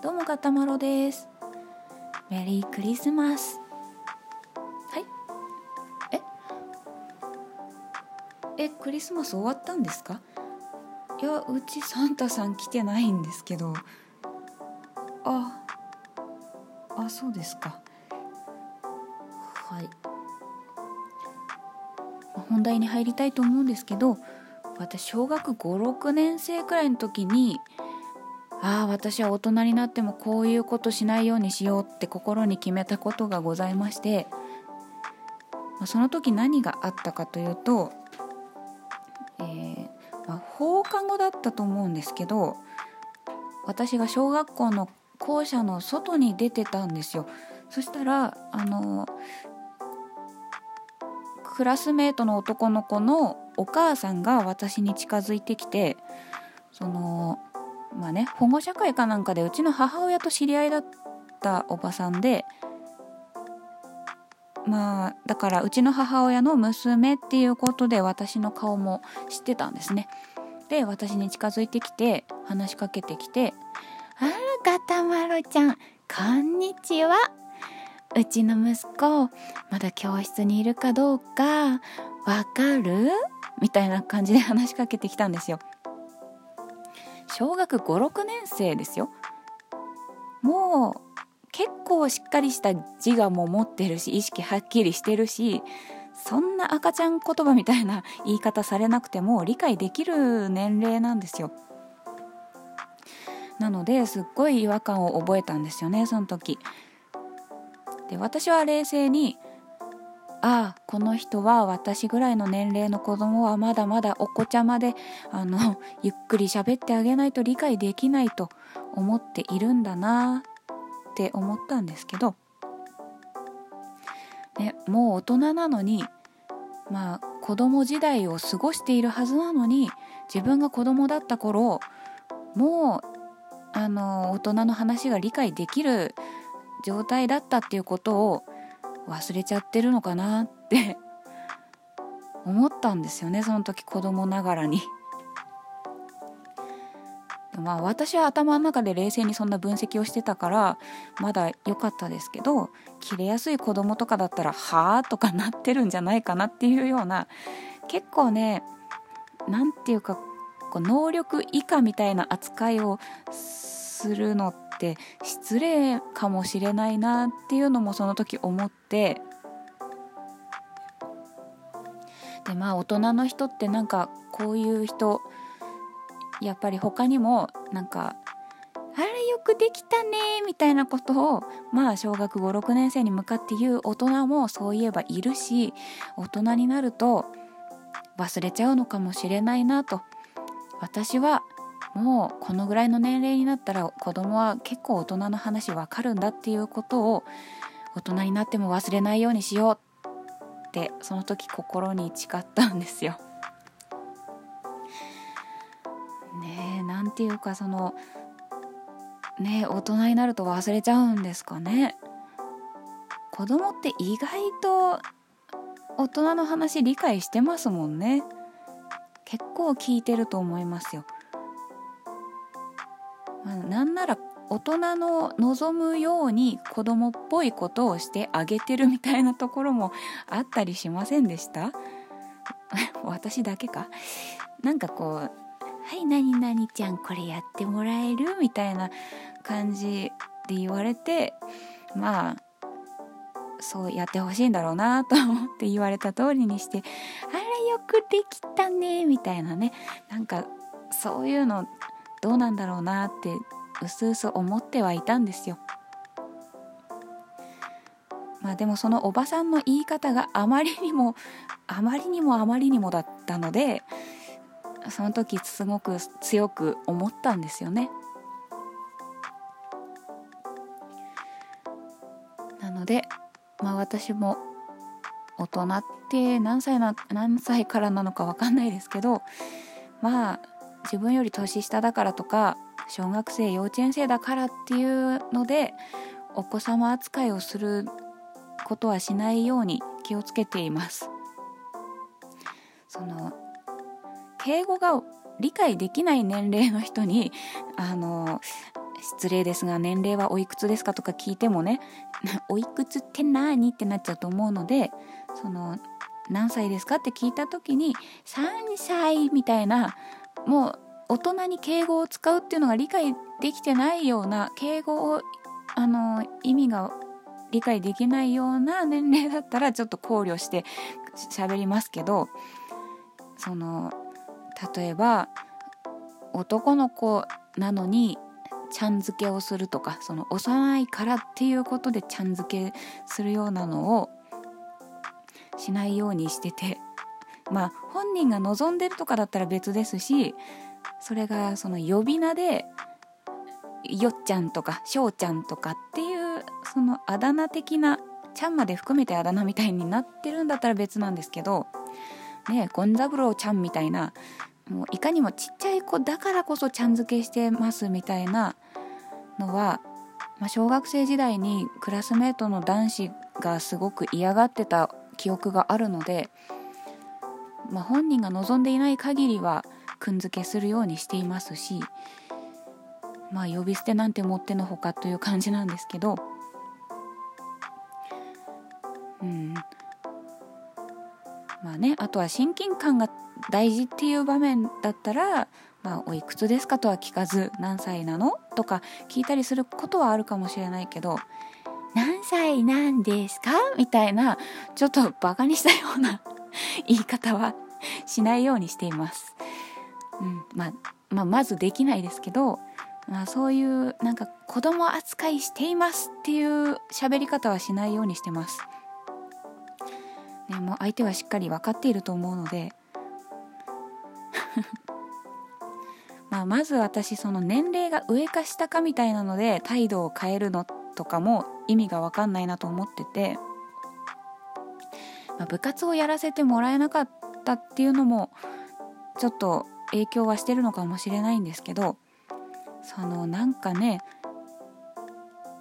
どうもかたまろです。メリークリスマス。はい。え？えクリスマス終わったんですか？いやうちサンタさん来てないんですけど。あ。あそうですか。はい。本題に入りたいと思うんですけど私小学56年生くらいの時にああ私は大人になってもこういうことしないようにしようって心に決めたことがございましてその時何があったかというと、えーまあ、放課後だったと思うんですけど私が小学校の校舎の外に出てたんですよ。そしたらあのクラスメートの男の子のお母さんが私に近づいてきてそのまあね保護者会かなんかでうちの母親と知り合いだったおばさんでまあだからうちの母親の娘っていうことで私の顔も知ってたんですね。で私に近づいてきて話しかけてきて「あらガタマロちゃんこんにちは」うちの息子まだ教室にいるかどうかわかる？みたいな感じで話しかけてきたんですよ。小学56年生ですよ。もう結構しっかりした自我も持ってるし意識はっきりしてるしそんな赤ちゃん言葉みたいな言い方されなくても理解できる年齢なんですよ。なのですっごい違和感を覚えたんですよねその時。で私は冷静にああこの人は私ぐらいの年齢の子供はまだまだお子ちゃまであの ゆっくり喋ってあげないと理解できないと思っているんだなって思ったんですけど、ね、もう大人なのにまあ子供時代を過ごしているはずなのに自分が子供だった頃もうあの大人の話が理解できる状態だったっていうことを忘れちゃってるのかなって思ったんですよねその時子供ながらに。まあ私は頭の中で冷静にそんな分析をしてたからまだ良かったですけど切れやすい子供とかだったら「はあ?」とかなってるんじゃないかなっていうような結構ね何て言うかこう能力以下みたいな扱いをするのって失礼かもしれないなっていうのもその時思って。でまあ大人の人ってなんかこういう人やっぱり他にもなんか「あれよくできたね」みたいなことをまあ小学56年生に向かって言う大人もそういえばいるし大人になると忘れちゃうのかもしれないなと。私はもうこのぐらいの年齢になったら子供は結構大人の話わかるんだっていうことを大人になっても忘れないようにしようってその時心に誓ったんですよ。ねえなんていうかそのねえ大人になると忘れちゃうんですかね。子供って意外と大人の話理解してますもんね。結構聞いてると思いますよ。なんなら大人の望むように子供っぽいことをしてあげてるみたいなところもあったりしませんでした？私だけか？なんかこう「はい何々ちゃんこれやってもらえる?」みたいな感じで言われてまあそうやってほしいんだろうなと思って言われた通りにして「あらよくできたね」みたいなね。なんかそういうのどうなんだろうなってうすうす思ってはいたんですよ。まあでもそのおばさんの言い方があまりにも あまりにもあまりにもだったのでその時すごく強く思ったんですよね。なのでまあ私も大人って何歳な何歳からなのか分かんないですけどまあ自分より年下だからとか小学生幼稚園生だからっていうのでお子様扱いをすることはしないように気をつけています。その敬語が理解できない年齢の人にあの失礼ですが年齢はおいくつですかとか聞いてもね おいくつって何ってなっちゃうと思うのでその何歳ですかって聞いた時に3歳みたいなもう大人に敬語を使うっていうのが理解できてないような敬語をあの意味が理解できないような年齢だったらちょっと考慮して喋りますけどその例えば男の子なのにちゃん付けをするとかその幼いからっていうことでちゃん付けするようなのをしないようにしててまあ本人が望んでるとかだったら別ですしそれがその呼び名でよっちゃんとかしょうちゃんとかっていうそのあだ名的なちゃんまで含めてあだ名みたいになってるんだったら別なんですけどねゴンザブローちゃんみたいなもういかにもちっちゃい子だからこそちゃん付けしてますみたいなのは、まあ、小学生時代にクラスメートの男子がすごく嫌がってた記憶があるので、まあ、本人が望んでいない限りはくんづけするようにしていますしまあ呼び捨てなんてもってのほかという感じなんですけどうんまあねあとは親近感が大事っていう場面だったら「まあ、おいくつですか?」とは聞かず「何歳なの?」とか聞いたりすることはあるかもしれないけど何歳なんですかみたいなちょっとバカにしたような言い方はしないようにしています。うんまあ、まあ、まずできないですけど、まあ、そういうなんか子供扱いしていますっていう喋り方はしないようにしてます。ね、もう相手はしっかり分かっていると思うので まあまず私その年齢が上か下かみたいなので態度を変えるのとかも意味が分かんないなと思ってて、まあ、部活をやらせてもらえなかったっていうのもちょっと影響はしてるのかもしれないんですけどそのなんかね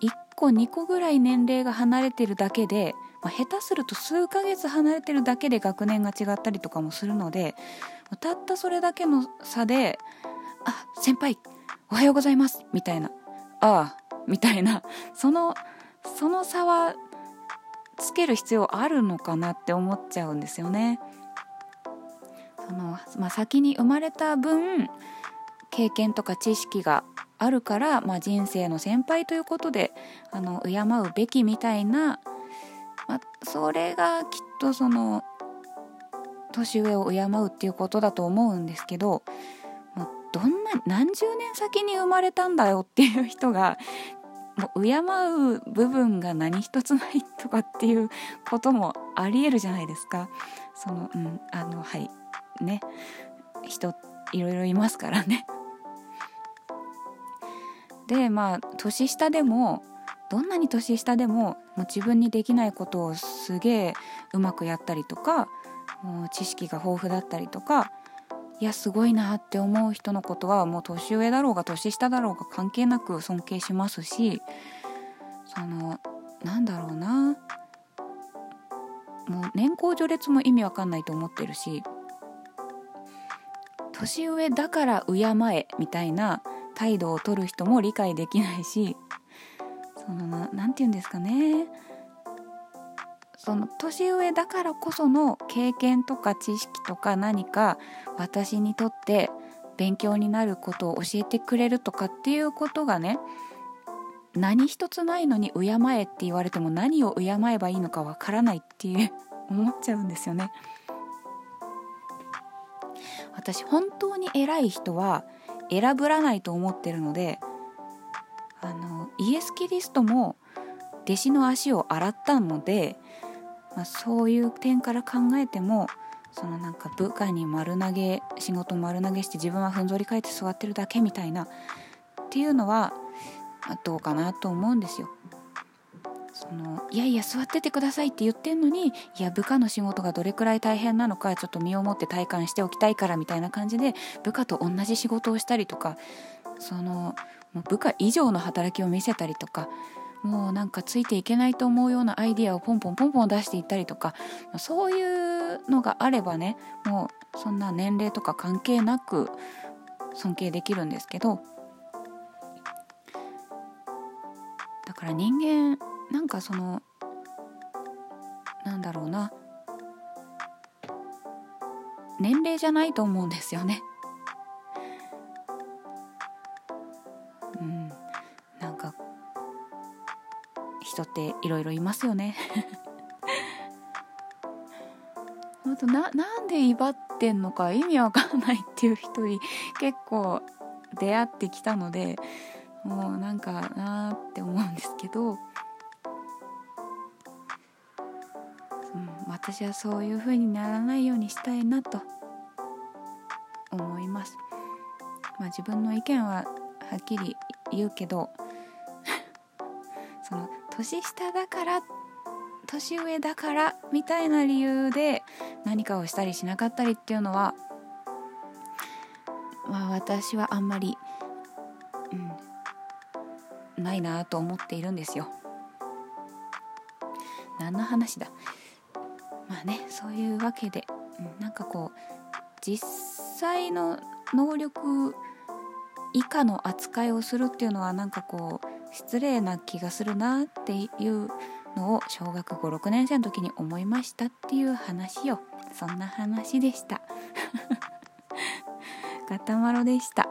1個2個ぐらい年齢が離れてるだけで、まあ、下手すると数ヶ月離れてるだけで学年が違ったりとかもするのでたったそれだけの差で「あ先輩おはようございます」みたいな「ああみたいなそのその差はつける必要あるのかなって思っちゃうんですよね。そのまあ、先に生まれた分経験とか知識があるから、まあ、人生の先輩ということであの敬うべきみたいな、まあ、それがきっとその年上を敬うっていうことだと思うんですけど、まあ、どんな何十年先に生まれたんだよっていう人がもう敬う部分が何一つないとかっていうこともありえるじゃないですか。そのうんあのはいね人いろいろいますからね。でまあ年下でもどんなに年下でももう自分にできないことをすげえうまくやったりとかもう知識が豊富だったりとかいやすごいなって思う人のことはもう年上だろうが年下だろうが関係なく尊敬しますしそのなんだろうな。もう年功序列も意味わかんないと思ってるし年上だから敬えみたいな態度を取る人も理解できないしその何て言うんですかね。その年上だからこその経験とか知識とか何か私にとって勉強になることを教えてくれるとかっていうことがね何一つないのに敬えって言われても何を敬えばいいのかわからないっていう 思っちゃうんですよね。私本当に偉い人は選ぶらないと思ってるのであのイエス・キリストも弟子の足を洗ったのでまあ、そういう点から考えてもそのなんか部下に丸投げ仕事丸投げして自分はふんぞり返って座ってるだけみたいなっていうのは、まあ、どうかなと思うんですよ。そのいやいや座っててくださいって言ってんのにいや部下の仕事がどれくらい大変なのかちょっと身をもって体感しておきたいからみたいな感じで部下と同じ仕事をしたりとかそのもう部下以上の働きを見せたりとかもうなんかついていけないと思うようなアイディアをポンポンポンポン出していったりとかそういうのがあればねもうそんな年齢とか関係なく尊敬できるんですけどだから人間なんかそのなんだろうな年齢じゃないと思うんですよね。人っていろいろいますよね。本当ななんで威張ってんのか意味わかんないっていう人に結構出会ってきたのでもうなんかなーって思うんですけど、うん、私はそういう風にならないようにしたいなと思います。まあ、自分の意見ははっきり言うけど その年下だから年上だからみたいな理由で何かをしたりしなかったりっていうのはまあ私はあんまり、うん、ないなと思っているんですよ。何の話だ？まあねそういうわけで、うん、なんかこう実際の能力以下の扱いをするっていうのはなんかこう失礼な気がするなっていうのを小学56年生の時に思いましたっていう話よ。そんな話でした。ガタマロでした。